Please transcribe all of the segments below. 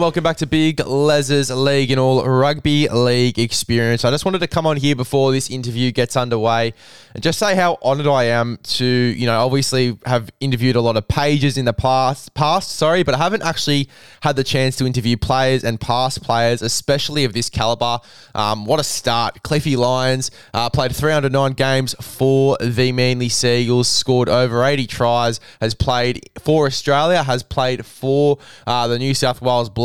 welcome back to Big Les's League and all rugby league experience. I just wanted to come on here before this interview gets underway and just say how honoured I am to, you know, obviously have interviewed a lot of pages in the past, past, sorry, but I haven't actually had the chance to interview players and past players, especially of this calibre. Um, what a start! Cliffy Lyons uh, played 309 games for the Manly Seagulls, scored over 80 tries, has played for Australia, has played for uh, the New South Wales Blues.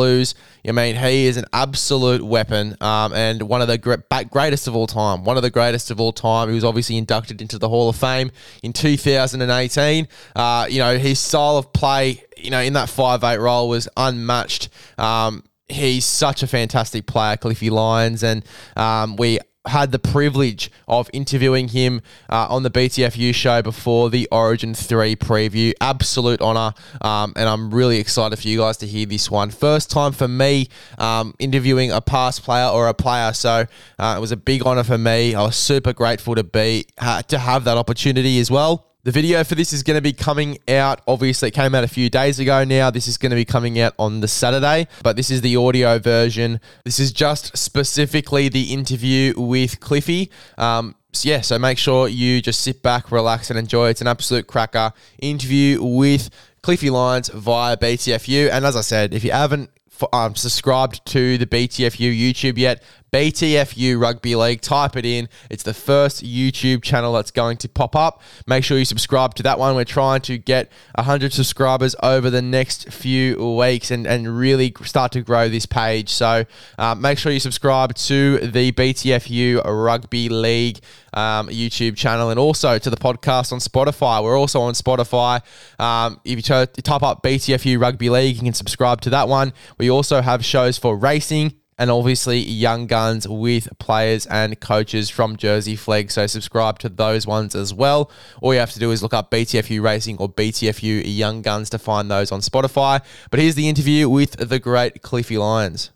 I mean, he is an absolute weapon um, and one of the greatest of all time. One of the greatest of all time. He was obviously inducted into the Hall of Fame in 2018. Uh, you know, his style of play, you know, in that five eight role was unmatched. Um, he's such a fantastic player, Cliffy Lyons, and um, we had the privilege of interviewing him uh, on the BTFU show before the Origin 3 preview. Absolute honour, um, and I'm really excited for you guys to hear this one. First time for me um, interviewing a past player or a player, so uh, it was a big honour for me. I was super grateful to be uh, to have that opportunity as well. The video for this is going to be coming out. Obviously, it came out a few days ago now. This is going to be coming out on the Saturday, but this is the audio version. This is just specifically the interview with Cliffy. Um, so yeah, so make sure you just sit back, relax, and enjoy. It's an absolute cracker interview with Cliffy Lyons via BTFU. And as I said, if you haven't um, subscribed to the BTFU YouTube yet, BTFU Rugby League. Type it in. It's the first YouTube channel that's going to pop up. Make sure you subscribe to that one. We're trying to get 100 subscribers over the next few weeks and, and really start to grow this page. So uh, make sure you subscribe to the BTFU Rugby League um, YouTube channel and also to the podcast on Spotify. We're also on Spotify. Um, if you type up BTFU Rugby League, you can subscribe to that one. We also have shows for racing and obviously Young Guns with players and coaches from Jersey Flegg. So subscribe to those ones as well. All you have to do is look up BTFU Racing or BTFU Young Guns to find those on Spotify. But here's the interview with the great Cliffy Lyons.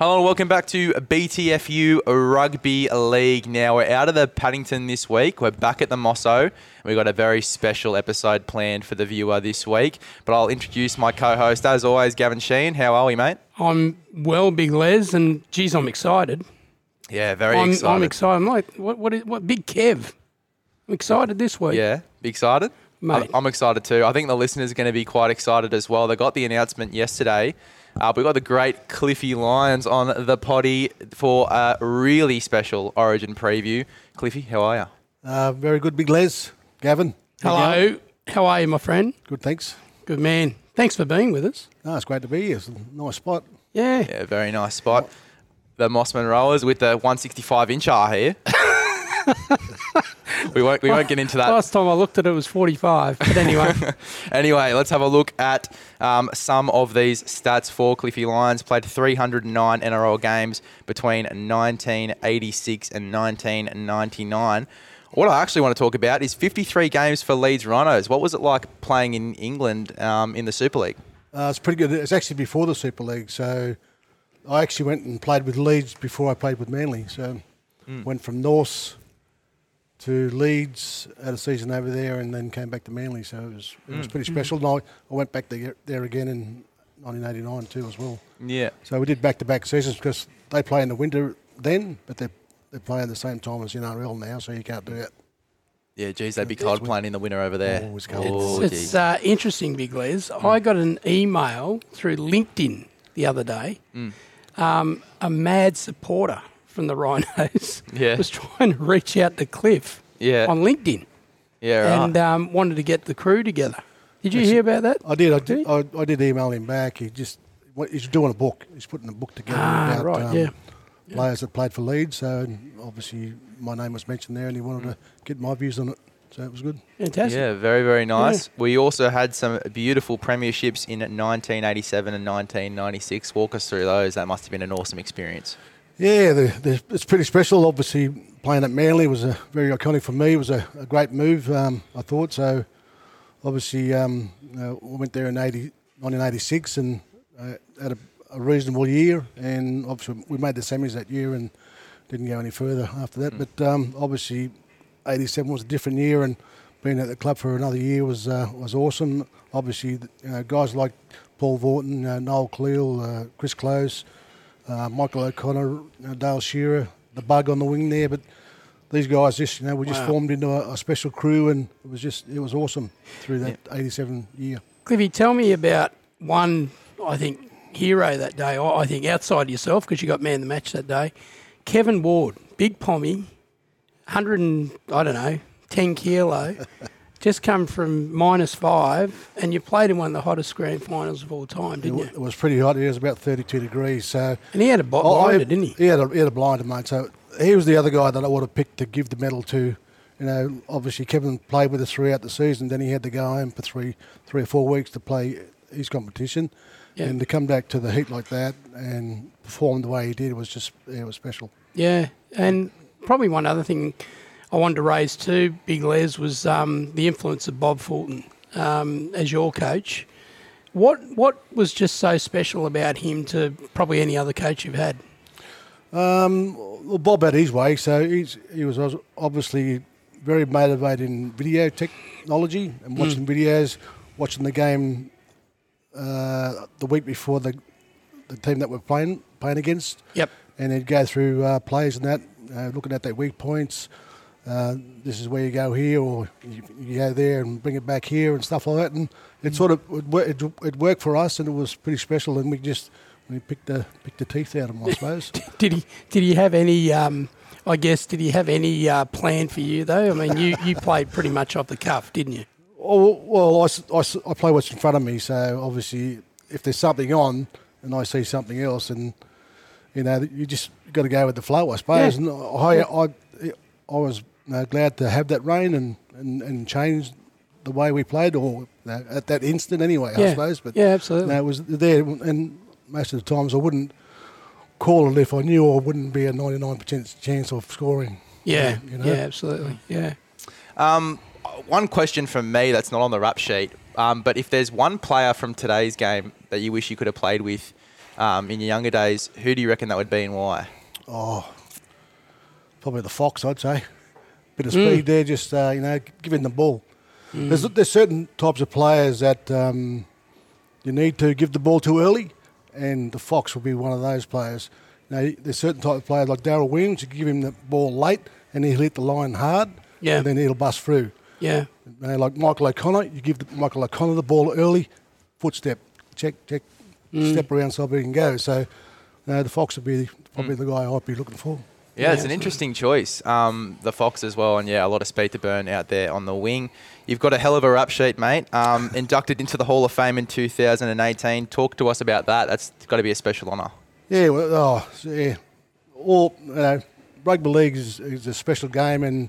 Hello and welcome back to BTFU Rugby League. Now we're out of the Paddington this week. We're back at the Mosso. We've got a very special episode planned for the viewer this week. But I'll introduce my co-host as always, Gavin Sheen. How are we, mate? I'm well, Big Les, and geez, I'm excited. Yeah, very I'm, excited. I'm excited. I'm like, what, what, is, what, Big Kev? I'm excited this week. Yeah, excited. Mate. I'm excited too. I think the listeners are going to be quite excited as well. They got the announcement yesterday uh, we've got the great Cliffy Lyons on the potty for a really special Origin preview. Cliffy, how are you? Uh, very good, Big Les. Gavin. Hello. How are you, my friend? Good, thanks. Good man. Thanks for being with us. No, it's great to be here. It's a nice spot. Yeah. Yeah, very nice spot. The Mosman Rowers with the 165 inch R here. we won't we won't get into that. Last time I looked at it, it was 45. But anyway. anyway, let's have a look at um, some of these stats for Cliffy Lyons. Played 309 NRL games between 1986 and 1999. What I actually want to talk about is 53 games for Leeds Rhinos. What was it like playing in England um, in the Super League? Uh, it's pretty good. It's actually before the Super League, so I actually went and played with Leeds before I played with Manly. So mm. went from North to Leeds, at a season over there, and then came back to Manly. So it was it was mm. pretty special. Mm. I, I went back there, there again in 1989 too as well. Yeah. So we did back to back seasons because they play in the winter then, but they they play at the same time as NRL now, so you can't do it. Yeah, geez, they'd be cold playing in the winter over there. Always cold. Oh, it's, it's uh, interesting, Big Les. Mm. I got an email through LinkedIn the other day. Mm. Um, a mad supporter from the Rhinos yeah. was trying to reach out to Cliff yeah. on LinkedIn. Yeah, right. And um, wanted to get the crew together. Did you hear about that? I did. I did, I, I, did email him back. He just he's doing a book. He's putting a book together ah, about right, um, yeah. players that played for Leeds. So obviously my name was mentioned there, and he wanted mm. to get my views on it. So it was good. Fantastic. Yeah, very, very nice. Yeah. We also had some beautiful premierships in 1987 and 1996. Walk us through those. That must have been an awesome experience. Yeah, the, the, it's pretty special. Obviously, playing at Manly was a very iconic for me. It was a, a great move, um, I thought. So, obviously, um, you know, I went there in 80, 1986 and uh, had a, a reasonable year, and obviously we made the semis that year and didn't go any further after that. But um, obviously, '87 was a different year, and being at the club for another year was uh, was awesome. Obviously, you know, guys like Paul Vautin, uh, Noel Cleal, uh, Chris Close, uh, Michael O'Connor, you know, Dale Shearer, the bug on the wing there, but. These guys just, you know, we just Wow. formed into a, a special crew, and it was just, it was awesome through that '87 year. Cliffy, tell me about one, I think, hero that day. I I think outside yourself, because you got man of the match that day. Kevin Ward, big pommy, 100 and, I don't know, 10 kilo, just come from minus five, and you played in one of the hottest grand finals of all time, It, didn't wa- you? it was pretty hot. It was about 32 degrees. So And he had a Oh, blinder, didn't he? He had a, he had a blinder, mate. So he was the other guy that I would have picked to give the medal to. You know, obviously Kevin played with us throughout the season. Then he had to go home for three, three or four weeks to play his competition, Yeah. and to come back to the heat like that and perform the way he did was just it was special. Yeah, and probably one other thing I wanted to raise too, Big Les, was um, the influence of Bob Fulton um, as your coach. What what was just so special about him to probably any other coach you've had? Well, Bob had his way, so he's, he was obviously very motivated in video technology and Mm. watching videos, watching the game uh, the week before the the team that we're playing playing against. Yep. and he'd go through uh, plays and that, uh, looking at their weak points. Uh, this is where you go here, or you, you go there and bring it back here, and stuff like that. And it sort of it, it, it worked for us, and it was pretty special. And we just we picked the picked the teeth out of them, I suppose. Did he did he have any? Um, I guess did he have any uh, plan for you though? I mean, you, you played pretty much off the cuff, didn't you? oh, well, I I play what's in front of me, so obviously if there's something on and I see something else, and you know you just got to go with the flow, I suppose. Yeah. And I I, I was uh, glad to have that rain and, and, and change the way we played, or uh, at that instant anyway, I Yeah. suppose. But Yeah, absolutely. no, it was there, and most of the times I wouldn't call it if I knew I wouldn't be a 99% chance of scoring. Yeah, you know? yeah, absolutely, yeah. Um, one question from me that's not on the rap sheet, um, but if there's one player from today's game that you wish you could have played with um, in your younger days, who do you reckon that would be and why? Probably the fox, I'd say. Bit of hmm. speed there, just uh, you know, giving the ball. Hmm. There's, there's certain types of players that um, you need to give the ball too early, and the fox will be one of those players. Now, there's certain type of players like Daryl Williams. You give him the ball late, and he'll hit the line hard, Yeah. and then he'll bust through. Yeah, You know, like Michael O'Connor, you give the, Michael O'Connor the ball early, footstep, check, check, hmm. step around so he can go. So, you know, the fox would be probably the guy I'd be looking for. Yeah, it's an interesting choice. Um, the Fox as well, and yeah, a lot of speed to burn out there on the wing. You've got a hell of a rap sheet, mate. Um, inducted into the Hall of Fame in 2018. Talk to us about that. That's got to be a special honour. Yeah, well, oh, yeah. All you know, rugby league is, is a special game, and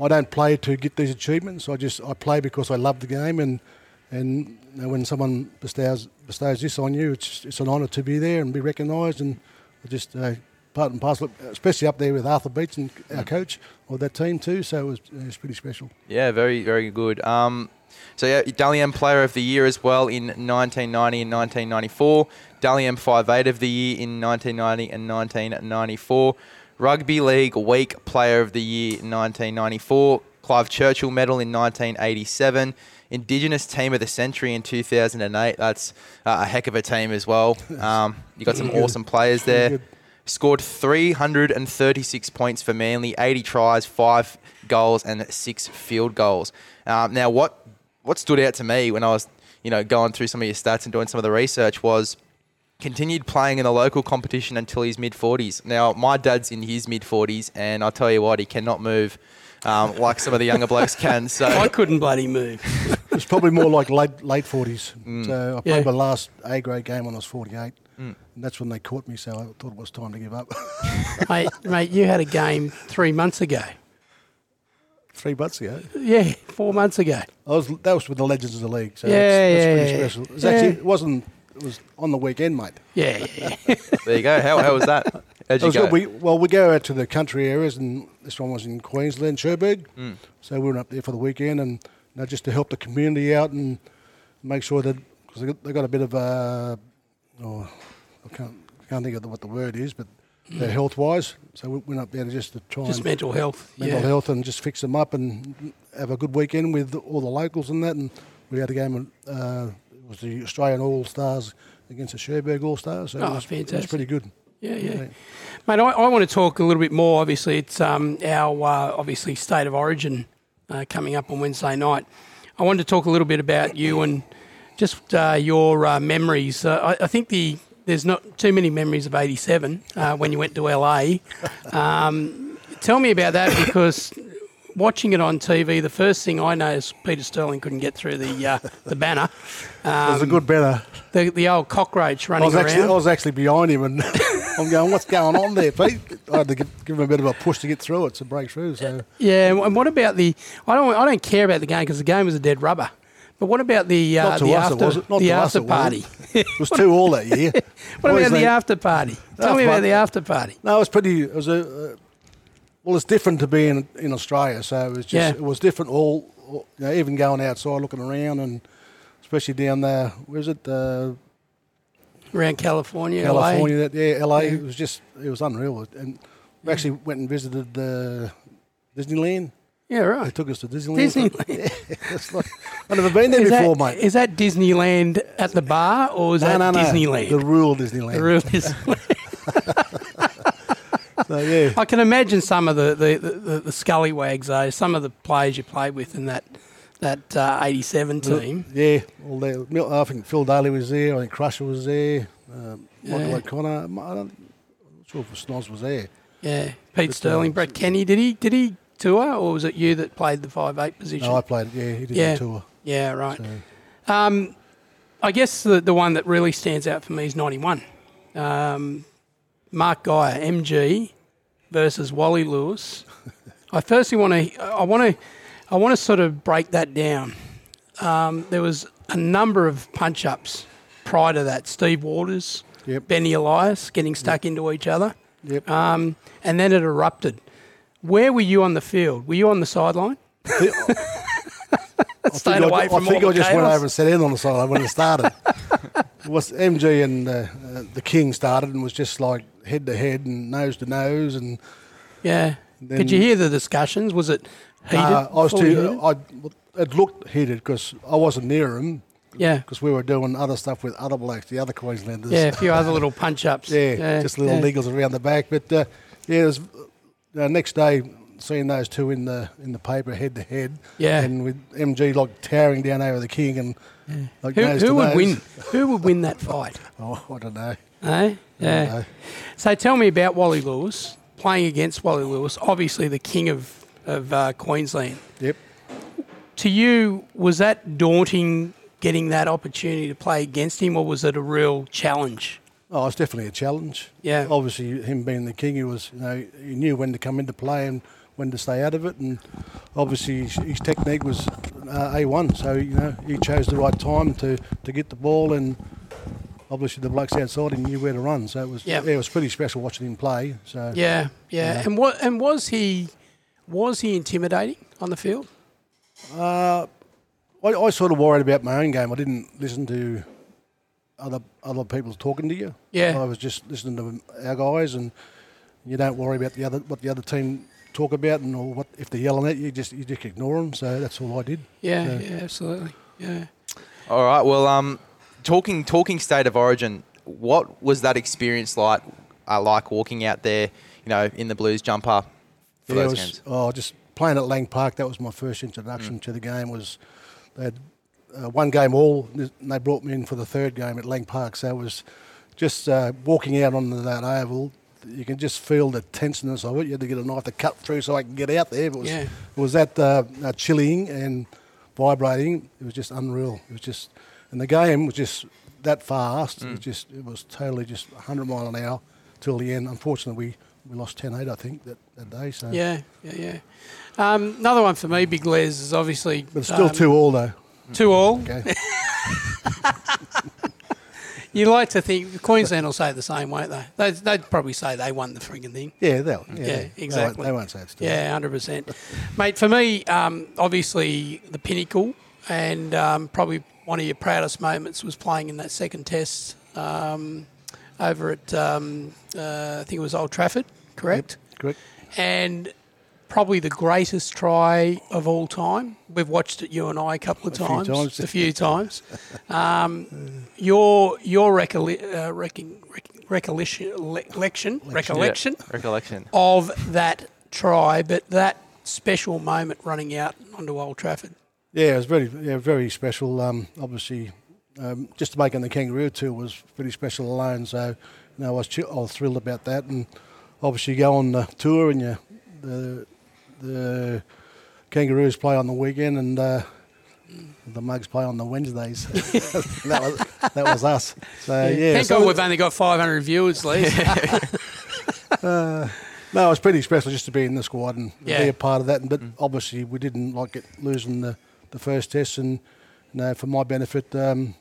I don't play to get these achievements. I just I play because I love the game, and and you know, when someone bestows bestows this on you, it's it's an honour to be there and be recognised, and I just uh, part and parcel, especially up there with Arthur Beetson and our coach or that team too. So it was it was pretty special. Yeah, very, very good. Um, so yeah, Dally M Player of the Year as well in 1990 and 1994. Dally M 5'8 of the Year in 1990 and 1994. Rugby League Week Player of the Year in 1994. Clive Churchill Medal in 1987. Indigenous Team of the Century in 2008. That's uh, a heck of a team as well. Um, you got some awesome players there. Good. Scored 336 points for Manly, 80 tries, five goals, and six field goals. Um, now, what what stood out to me when I was, you know, going through some of your stats and doing some of the research was continued playing in the local competition until his mid 40s. Now, my dad's in his mid 40s, and I'll tell you what, he cannot move um, like some of the younger blokes can. So, I couldn't bloody move. It's probably more like late late forties. So I played Yeah. my last A grade game when I was forty eight, and that's when they caught me. So I thought it was time to give up. mate, mate, you had a game three months ago. Three months ago. Yeah, four months ago. I was that was with the Legends of the League, so Yeah, that's, that's yeah, pretty yeah. special. It was actually, it wasn't it was on the weekend, mate. Yeah, yeah, yeah. there you go. How, how was that? How'd you was go? good. We, well, we go out to the country areas, and this one was in Queensland, Cherbourg. Hmm. So we went up there for the weekend, and you know, just to help the community out and make sure that because they got, they got a bit of uh, or I can't can't think of the, what the word is, but they're health wise. So we went up there just to try Just mental health. mental yeah. health and just fix them up and have a good weekend with all the locals and that. And we had a game. Uh, it was the Australian All Stars against the Cherbourg All Stars. So Oh, it, was, fantastic! it was pretty good. Yeah, yeah. Right. Mate, I, I want to talk a little bit more. Obviously, it's um, our uh, obviously state of origin uh, coming up on Wednesday night. I wanted to talk a little bit about you and just uh, your uh, memories. Uh, I, I think the there's not too many memories of '87 uh, when you went to LA. Um, tell me about that because watching it on TV, the first thing I noticed Peter Sterling couldn't get through the uh, the banner. it was a Um, good banner. the, the old cockroach I running was actually around. I was actually behind him and I'm going, what's going on there, Pete? I had to give, give him a bit of a push to get through it to break through. So Yeah, and what about the? I don't. I don't care about the game because the game was a dead rubber. But what about the uh, the us, after. The us, after it party? it was two all that year. What Boys, about the after party? Tell Oh, me about the after party. No, it was pretty. It was a uh, well. It's different to being in Australia, so it was just Yeah. it was different. All, all you know, even going outside, looking around, and especially down there. Where's it? Uh, Around California, California. LA. That yeah, LA. It was just it was unreal. And we actually went and visited uh, Disneyland. Yeah, right. They took us to Disneyland. Disneyland. It's like, I've never been there Is before, that, mate. is that Disneyland at the bar or is no, that no, no. Disneyland? The real Disneyland. The real Disneyland. So, yeah. I can imagine some of the the, the, the scallywags though. Some of the players you played with in that that uh, '87 team. Yeah, all there. Mil- I think Phil Daly was there. I think Crusher was there. Um, Michael Yeah. O'Connor. I'm don't, I'm not sure if Snoz was there. Yeah, Pete But, Sterling, uh, Brett Kenny. Did he did he tour or was it you that played the five eight position? No, I played. Yeah, he did Yeah. the tour. Yeah, right. So, Um, I guess the, the one that really stands out for me is 91. Um, Mark Geyer, MG versus Wally Lewis. I firstly want to, I want to, I want to sort of break that down. Um, there was a number of punch ups prior to that. Steve Walters, Yep. Benny Elias getting stuck into each other. Yep. Um, and then it erupted. Where were you on the field? Were you on the sideline? I Stayed think I- away I, from think all I just went over and sat in on the side when it started. it was MG and uh, uh, the King started and was just like head to head and nose to nose and Yeah. Then- Did you hear the discussions? Was it heated? uh, I was too. I it looked heated because I wasn't near him yeah. because we were doing other stuff with other blokes, the other Queenslanders. Yeah, a few other little punch ups. Yeah, just little yeah. niggles around the back. But uh, yeah, it was, uh, next day seeing those two in the in the paper head to head. Yeah. and with MG like towering down over the king and like Who, who would nose. win? Who would win that fight? Oh, I don't know. Eh? I don't Yeah. know. So tell me about Wally Lewis playing against Wally Lewis, obviously the king of of uh, Queensland. Yep. To you, was that daunting getting that opportunity to play against him, or was it a real challenge? Oh, it's definitely a challenge. Yeah. Obviously, him being the king, he was, you know, he knew when to come into play and when to stay out of it, and obviously his, his technique was uh, A1. So you know, he chose the right time to, to get the ball, and obviously the blokes outside he knew where to run. So it was, Yeah. yeah, it was pretty special watching him play. So Yeah, yeah. Yeah. And what and was he was he intimidating on the field? Uh, I, I sort of worried about my own game. I didn't listen to other other people talking to you. Yeah. I was just listening to our guys, and you don't worry about the other what the other team talk about and or what if they're yelling at you. Just you just ignore them. So that's all I did. Yeah, Yeah. yeah, absolutely. Yeah. All right. Well, um, talking talking state of origin, what was that experience like? Uh, like walking out there, you know, in the Blues jumper for Yeah, it those was, games. oh, just playing at Lang Park. That was my first introduction to the game. Was they had uh, one game all, and they brought me in for the third game at Lang Park. So it was just uh, walking out on that oval. You can just feel the tenseness of it. You had to get a knife to cut through so I can get out there. It was, Yeah. it was that uh, uh, chilling and vibrating. It was just unreal. It was just, and the game was just that fast. It was just, it was totally just 100 mile an hour till the end. Unfortunately, we, we lost 10-8, I think, that, that day. So. Yeah, yeah, yeah. Um, another one for me, Big Les, is obviously But it's still um, two all though. two all. Okay. You like to think Queensland will say the same, won't they? They'd, they'd probably say they won the frigging thing. yeah, they'll. Yeah, Yeah, They won't, exactly. they won't say it's. Yeah, hundred percent, mate. For me, um, obviously the pinnacle, and um, probably one of your proudest moments was playing in that second test um, over at um, uh, I think it was Old Trafford, correct? Correct. And probably the greatest try of all time. We've watched it, you and I, a couple of few times, times. a few times. Um, your your recolli- uh, recon- rec- recollection, le- lection, recollection Recollection. of that try, but that special moment running out onto Old Trafford. Yeah, it was very, yeah, very special. Um, obviously, um, just making the kangaroo tour was pretty special alone. So, you know, I was, chi- I was thrilled about that. And obviously, you go on the tour and you, the the kangaroos play on the weekend and uh, the mugs play on the Wednesdays. that was that was us. So yeah, Thank so- God we've only got 500 viewers, Lee. No, it was pretty special just to be in the squad and Yeah. be a part of that. But obviously, we didn't like it losing the, the first test. And you know, for my benefit, um,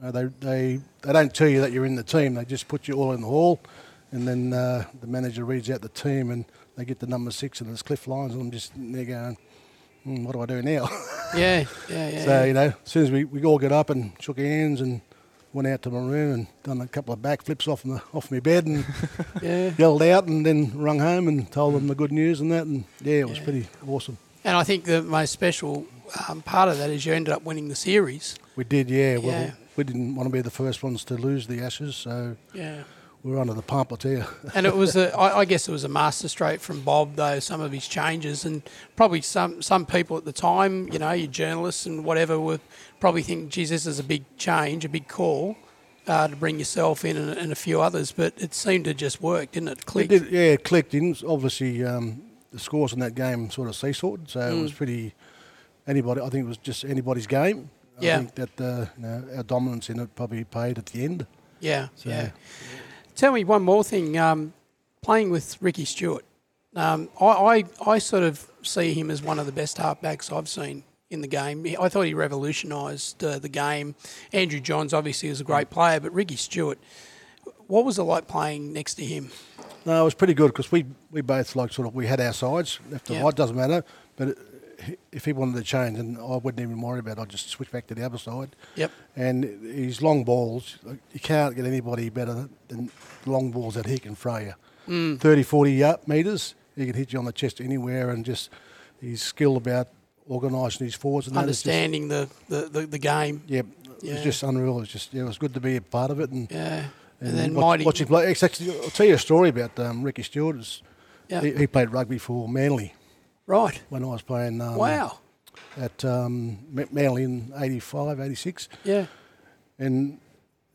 uh, they they they don't tell you that you're in the team. They just put you all in the hall, and then uh, the manager reads out the team, and they get the number six, and there's Cliff Lyons, and I'm just there going, hmm, what do I do now? yeah, yeah, yeah. so you know, as soon as we, we all got up and shook hands and went out to my room and done a couple of backflips off my off my bed and yeah. yelled out and then rung home and told them the good news and that and yeah it was pretty awesome And I think the most special um, part of that is you ended up winning the series. we did yeah, well Yeah. we didn't want to be the first ones to lose the ashes so Yeah. We were under the pump I tell you And it was, a, I, I guess, it was a master masterstroke from Bob, though some of his changes, and probably some some people at the time, you know, your journalists and whatever, would probably think, "Geez, this is a big change, a big call." Uh, to bring yourself in and, and a few others, but it seemed to just work, didn't it? it did, yeah it clicked in obviously um, the scores in that game sort of seesawed so Mm. it was pretty anybody I think it was just anybody's game Yeah. I think that uh, you know, our dominance in it probably paid at the end Yeah, So- yeah. Tell me one more thing. Um, playing with Ricky Stuart, um, I, I I sort of see him as one of the best halfbacks I've seen in the game. I thought he revolutionised uh, the game. Andrew Johns obviously was a great player, but Ricky Stuart, what was it like playing next to him? No, it was pretty good because we, we both like sort of we had our sides left and Yeah. right doesn't matter. But if he wanted to change, and I wouldn't even worry about, it, I'd just switch back to the other side. Yep. And his long balls, you can't get anybody better than long balls that he can throw you. Mm. 30, 40 yard metres, he can hit you on the chest anywhere, and just his skill about organising his forwards and is just- Understanding the, the, the, game. yeah, it Yeah. was just unreal. It was just yeah, it was good to be a part of it and. Yeah. And, And then watch, Mighty. watch him play. Actually, I'll tell you a story about um, Ricky Stuart. It's- Yeah. He, he played rugby for Manly right. when I was playing um, Wow. at um, Manly in 85, 86. Yeah. And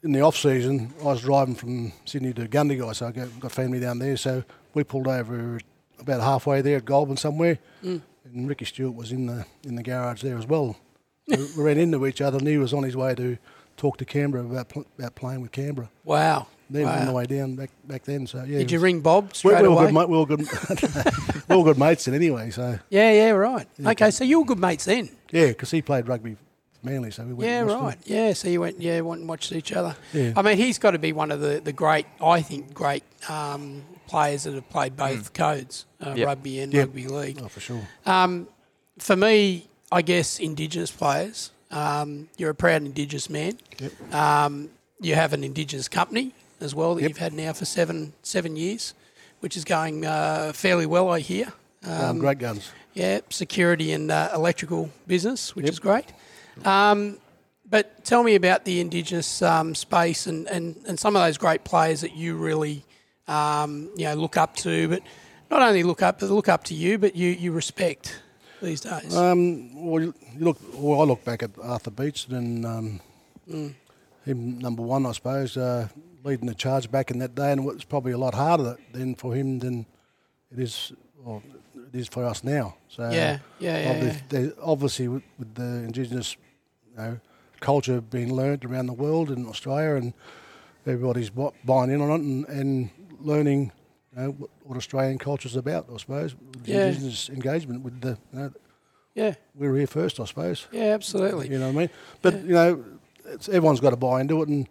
in the off season, I was driving from Sydney to Gundagai, so I got, family down there. So we pulled over about halfway there at Goulburn somewhere, Mm. and Ricky Stuart was in the in the garage there as well. we, we ran into each other, and he was on his way to talk to Canberra about pl- about playing with Canberra. Wow. Then on the way down back back then. So yeah, Did you ring Bob straight we were away? good. We were good. we were good mates then anyway. So Yeah, yeah, right. Okay, so you were good mates then. yeah, because he played rugby for Manly, so we went. Yeah, and watched him. right. Yeah, so you went, yeah, went and watched each other. Yeah. I mean, he's got to be one of the, the great, I think, great um, players that have played both codes, uh, Yep. rugby and Yep. rugby league. Oh, for sure. Um, for me, I guess Indigenous players. Um, you're a proud Indigenous man. Yep. Um, you have an Indigenous company as well that Yep. you've had now for seven seven years, which is going uh, fairly well, I hear. Um, great guns. Yeah, security and uh, electrical business, which Yep. is great. Um, but tell me about the Indigenous um, space and, and, and some of those great players that you really um, you know look up to, but not only look up, but look up to you, but you, you respect these days. Um, well, you you look. Well, I look back at Arthur Beetson and um, Mm. him number one, I suppose, uh, leading the charge back in that day, and it was probably a lot harder then for him than it is. Well, it is for us now. So Yeah, yeah, yeah, obvi- yeah. Obviously, with, with the indigenous, you know, culture being learnt around the world in Australia, and everybody's buying in on it and, and learning. You know, what, what Australian is about, I suppose. Yeah. Indigenous engagement with the, you know, yeah, we were here first, I suppose. yeah, absolutely. You know what I mean? But you know, it's, everyone's got to buy into it, and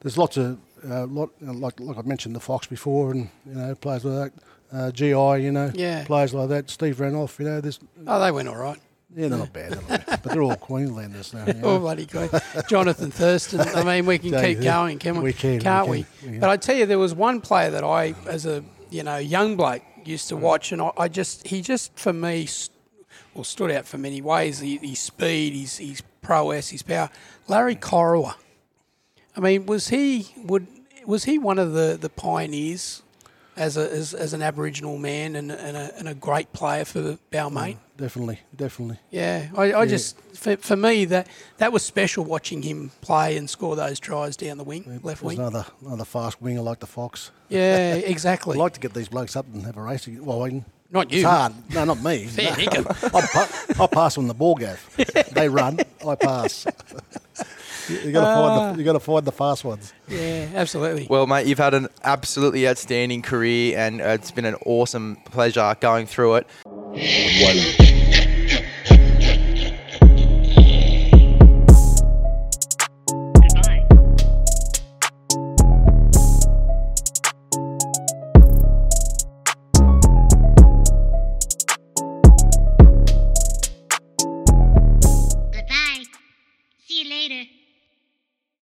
there's lots of uh, lot you know, like like I mentioned the Fox before, and you know players like that, uh, GI, you know, Yeah. players like that, Steve Renouf, you know, there's Oh, they went all right. Yeah, they're not bad, they're not bad. but they're all Queenslanders now. you Oh, know. bloody good. Jonathan Thurston. I mean, we can keep going, can we? We can, can't can, we? yeah. But I tell you, there was one player that I, as a you know young bloke, used Mm. to watch, and I, I just he just for me, well, stood out for many ways. He, his speed, his his prowess, his power. Larry Corowa. I mean, was he would was he one of the, the pioneers as a as, as an Aboriginal man and, and, a, and a great player for Balmain? Mm, definitely, definitely. Yeah, I, I just for, for me that that was special watching him play and score those tries down the wing, left wing. another another fast winger like the Fox. Yeah, exactly. Exactly. like to get these blokes up and have a race. again. Well, I can, Not it's you. hard. No, not me. Fair no. I, pa- I pass on the ball gaff. They run, I pass. You, you got to Ah. find the you got to find the fast ones. Yeah, absolutely. Well, mate, you've had an absolutely outstanding career, and uh, it's been an awesome pleasure going through it. One.